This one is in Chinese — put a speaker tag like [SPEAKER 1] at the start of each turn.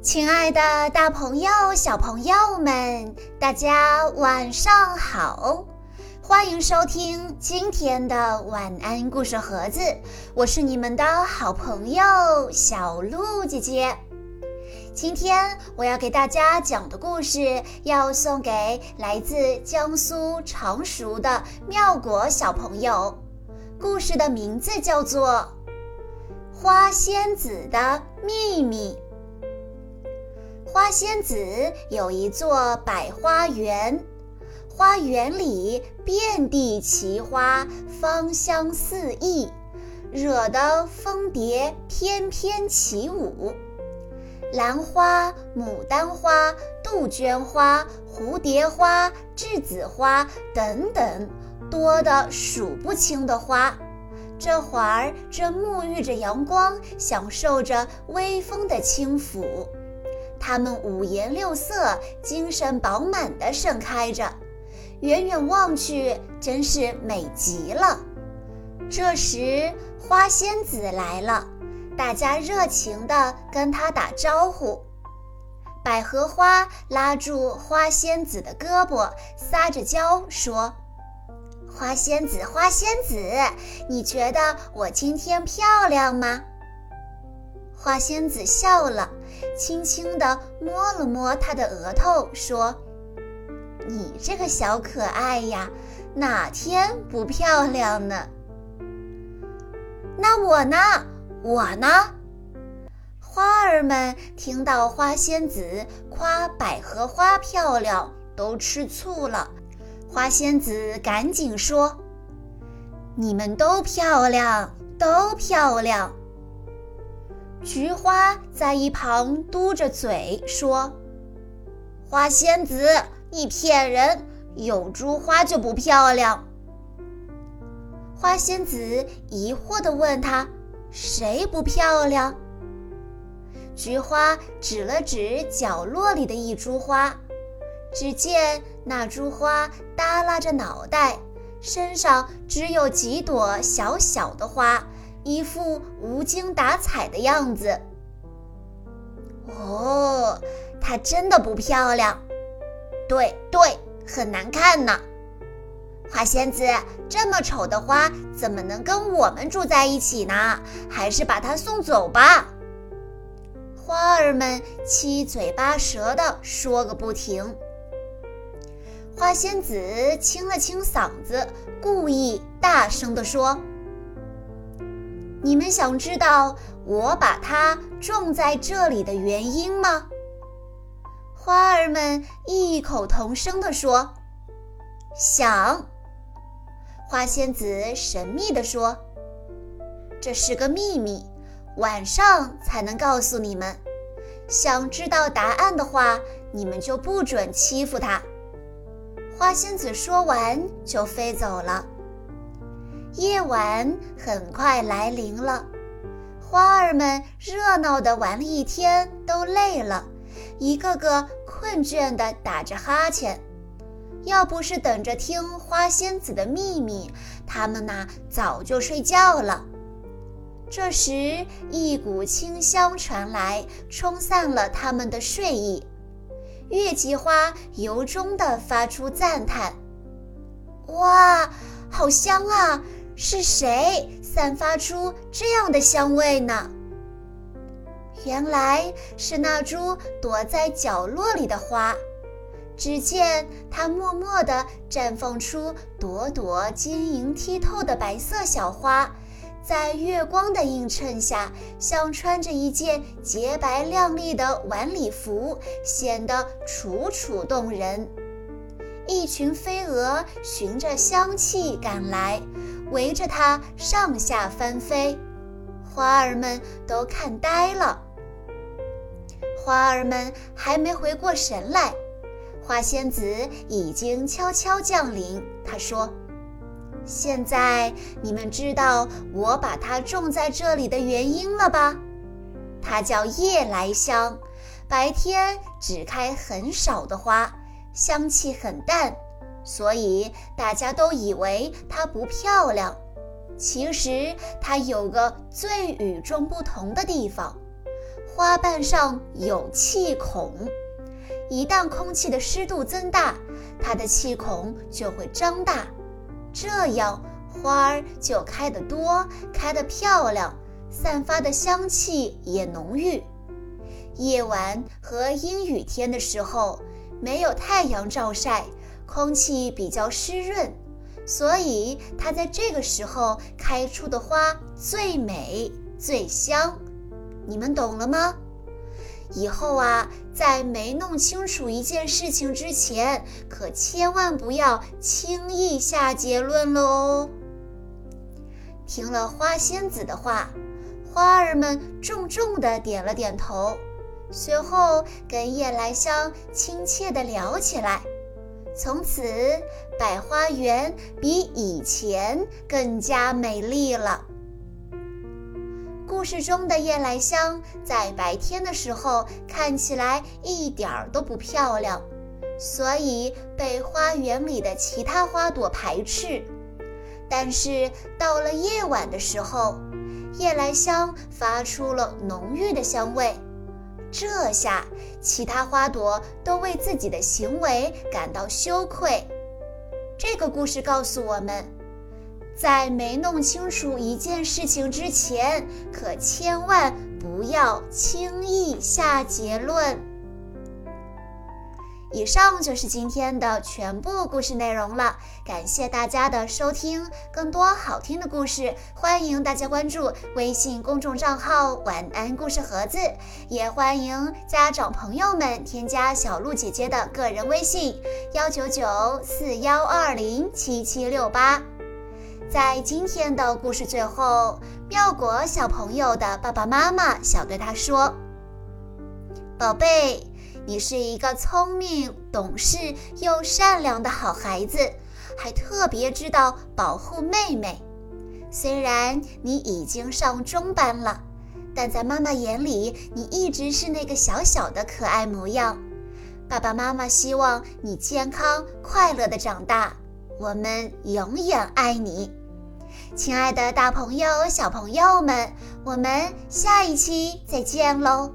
[SPEAKER 1] 亲爱的，大朋友、小朋友们，大家晚上好！欢迎收听今天的晚安故事盒子，我是你们的好朋友小鹿姐姐。今天我要给大家讲的故事，要送给来自江苏常熟的妙果小朋友。故事的名字叫做《花仙子的秘密》。花仙子有一座百花园，花园里遍地奇花，芳香四溢，惹得蜂蝶翩翩起舞。兰花、牡丹花、杜鹃花、蝴蝶花、栀子花等等，多得数不清的花，这会儿正沐浴着阳光，享受着微风的轻抚。它们五颜六色、精神饱满地盛开着，远远望去真是美极了。这时，花仙子来了，大家热情地跟她打招呼。百合花拉住花仙子的胳膊，撒着娇说：“花仙子，花仙子，你觉得我今天漂亮吗？”花仙子笑了，轻轻地摸了摸她的额头，说：“你这个小可爱呀，哪天不漂亮呢？那我呢？我呢？”花儿们听到花仙子夸百合花漂亮，都吃醋了。花仙子赶紧说：“你们都漂亮，都漂亮。”菊花在一旁嘟着嘴说：“花仙子，你骗人！有珠花就不漂亮。”花仙子疑惑地问他：“谁不漂亮？”菊花指了指角落里的一株花，只见那株花耷拉着脑袋，身上只有几朵小小的花。一副无精打采的样子。哦，她真的不漂亮。对对，很难看呢。花仙子，这么丑的花怎么能跟我们住在一起呢？还是把它送走吧。花儿们七嘴八舌地说个不停。花仙子清了清嗓子，故意大声地说。你们想知道我把它种在这里的原因吗？花儿们异口同声地说：“想。”花仙子神秘地说：“这是个秘密，晚上才能告诉你们。想知道答案的话，你们就不准欺负它。”花仙子说完就飞走了。夜晚很快来临了，花儿们热闹地玩了一天，都累了，一个个困倦地打着哈欠。要不是等着听花仙子的秘密，他们呐早就睡觉了。这时，一股清香传来，冲散了他们的睡意。月季花由衷地发出赞叹：“哇，好香啊！”是谁散发出这样的香味呢？原来是那株躲在角落里的花。只见它默默地绽放出朵朵晶莹剔透的白色小花，在月光的映衬下，像穿着一件洁白亮丽的晚礼服，显得楚楚动人。一群飞蛾循着香气赶来。围着它上下翻飞，花儿们都看呆了。花儿们还没回过神来，花仙子已经悄悄降临。她说：“现在你们知道我把它种在这里的原因了吧？它叫夜来香，白天只开很少的花，香气很淡。”所以大家都以为她不漂亮，其实她有个最与众不同的地方。花瓣上有气孔，一旦空气的湿度增大，它的气孔就会张大，这样花儿就开得多，开得漂亮，散发的香气也浓郁。夜晚和阴雨天的时候，没有太阳照晒，空气比较湿润，所以它在这个时候开出的花最美最香。你们懂了吗？以后啊，在没弄清楚一件事情之前，可千万不要轻易下结论了哦。听了花仙子的话，花儿们重重地点了点头。随后，跟夜来香亲切地聊起来。从此，百花园比以前更加美丽了。故事中的夜来香在白天的时候看起来一点儿都不漂亮，所以被花园里的其他花朵排斥。但是到了夜晚的时候，夜来香发出了浓郁的香味。这下，其他花朵都为自己的行为感到羞愧。这个故事告诉我们，在没弄清楚一件事情之前，可千万不要轻易下结论。以上就是今天的全部故事内容了，感谢大家的收听。更多好听的故事，欢迎大家关注微信公众账号“晚安故事盒子”，也欢迎家长朋友们添加小鹿姐姐的个人微信：幺九九四幺二零七七六八。在今天的故事最后，妙果小朋友的爸爸妈妈想对他说：“宝贝。”你是一个聪明、懂事又善良的好孩子，还特别知道保护妹妹。虽然你已经上中班了，但在妈妈眼里，你一直是那个小小的可爱模样。爸爸妈妈希望你健康快乐的长大，我们永远爱你，亲爱的大朋友、小朋友们。我们下一期再见喽！